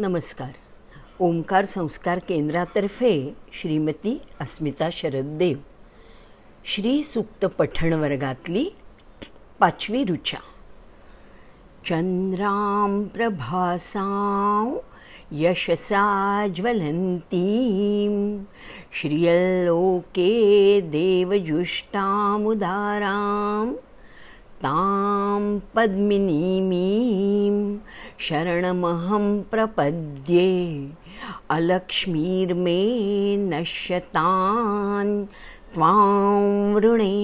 नमस्कार. ओंकार संस्कार केंद्रातर्फे श्रीमती अस्मिता शरददेव, श्री सुक्त पठण वर्गातली पाचवी रुचा चंद्रां प्रभासां यशसा ज्वलन्तीं श्रियल्लोके देवजुष्टामुदारां, तां पद्मिनीमीं शरणमहं प्रपद्ये अलक्ष्मीर्मे नश्यतान् त्वां वृणे